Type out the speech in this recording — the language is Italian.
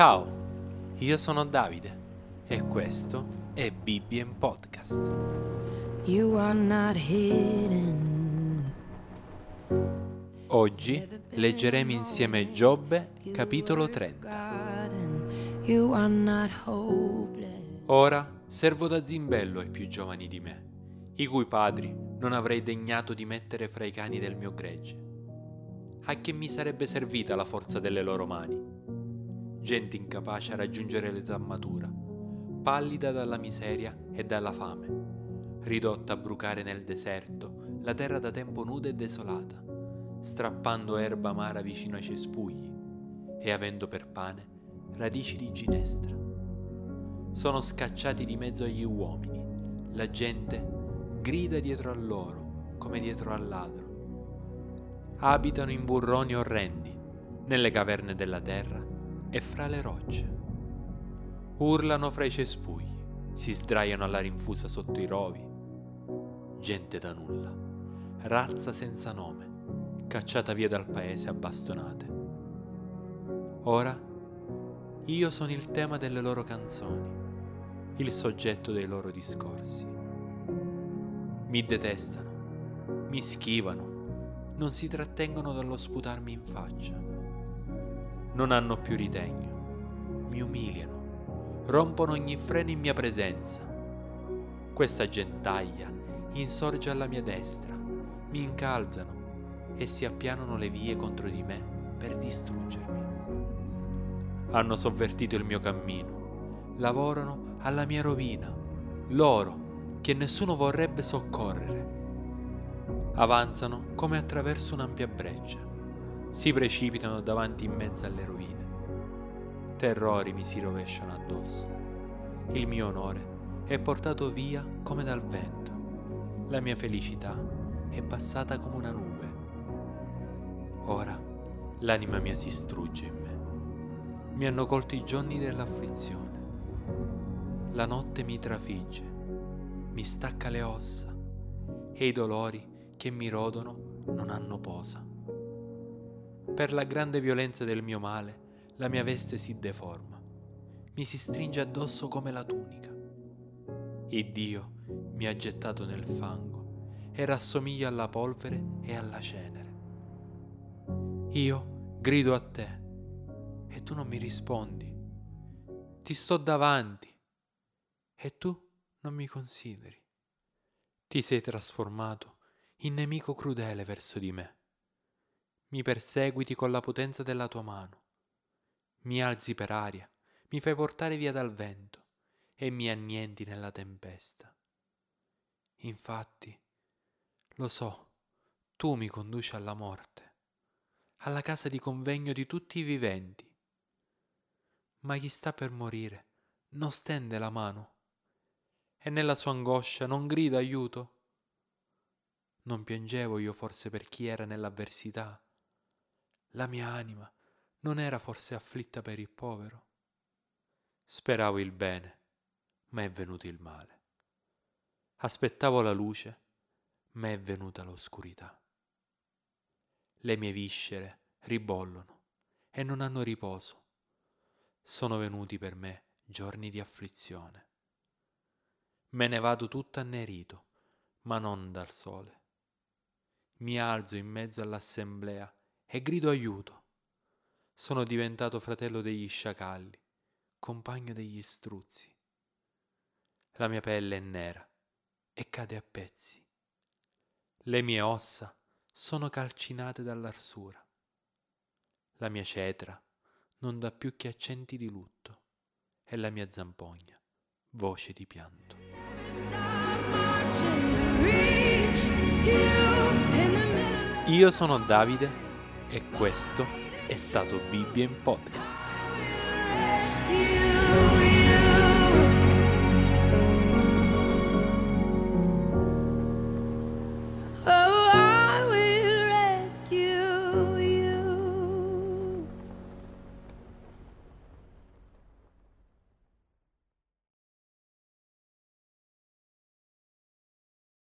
Ciao, io sono Davide e questo è Bibbia in Podcast. Oggi leggeremo insieme Giobbe, capitolo 30. Forgotten. You are not hopeless. Ora servo da zimbello ai più giovani di me, i cui padri non avrei degnato di mettere fra i cani del mio gregge. A che mi sarebbe servita la forza delle loro mani? Gente incapace a raggiungere l'età matura, pallida dalla miseria e dalla fame, ridotta a brucare nel deserto la terra da tempo nuda e desolata, strappando erba amara vicino ai cespugli e avendo per pane radici di ginestra. Sono scacciati di mezzo agli uomini, la gente grida dietro a loro come dietro al ladro. Abitano in burroni orrendi, nelle caverne della terra e fra le rocce. Urlano fra i cespugli, si sdraiano alla rinfusa sotto i rovi. Gente da nulla, razza senza nome, cacciata via dal paese a bastonate. Ora io sono il tema delle loro canzoni, il soggetto dei loro discorsi. Mi detestano, mi schivano, non si trattengono dallo sputarmi in faccia. Non hanno più ritegno, mi umiliano, rompono ogni freno in mia presenza. Questa gentaglia insorge alla mia destra, mi incalzano e si appianano le vie contro di me per distruggermi. Hanno sovvertito il mio cammino, lavorano alla mia rovina, loro che nessuno vorrebbe soccorrere. Avanzano come attraverso un'ampia breccia, si precipitano davanti in mezzo alle rovine. Terrori mi si rovesciano addosso. Il mio onore è portato via come dal vento. La mia felicità è passata come una nube. Ora l'anima mia si strugge in me. Mi hanno colto i giorni dell'afflizione. La notte mi trafigge, mi stacca le ossa e i dolori che mi rodono non hanno posa. Per la grande violenza del mio male, la mia veste si deforma, mi si stringe addosso come la tunica. E Dio mi ha gettato nel fango e rassomiglia alla polvere e alla cenere. Io grido a te e tu non mi rispondi. Ti sto davanti e tu non mi consideri. Ti sei trasformato in nemico crudele verso di me. Mi perseguiti con la potenza della tua mano. Mi alzi per aria, mi fai portare via dal vento e mi annienti nella tempesta. Infatti, lo so, tu mi conduci alla morte, alla casa di convegno di tutti i viventi. Ma chi sta per morire non stende la mano e nella sua angoscia non grida aiuto. Non piangevo io forse per chi era nell'avversità. La mia anima non era forse afflitta per il povero. Speravo il bene, ma è venuto il male. Aspettavo la luce, ma è venuta l'oscurità. Le mie viscere ribollono e non hanno riposo. Sono venuti per me giorni di afflizione. Me ne vado tutto annerito, ma non dal sole. Mi alzo in mezzo all'assemblea e grido aiuto. Sono diventato fratello degli sciacalli, compagno degli struzzi. La mia pelle è nera e cade a pezzi. Le mie ossa sono calcinate dall'arsura. La mia cetra non dà più che accenti di lutto e la mia zampogna voce di pianto. Io sono Davide e questo è stato Bibbia in Podcast.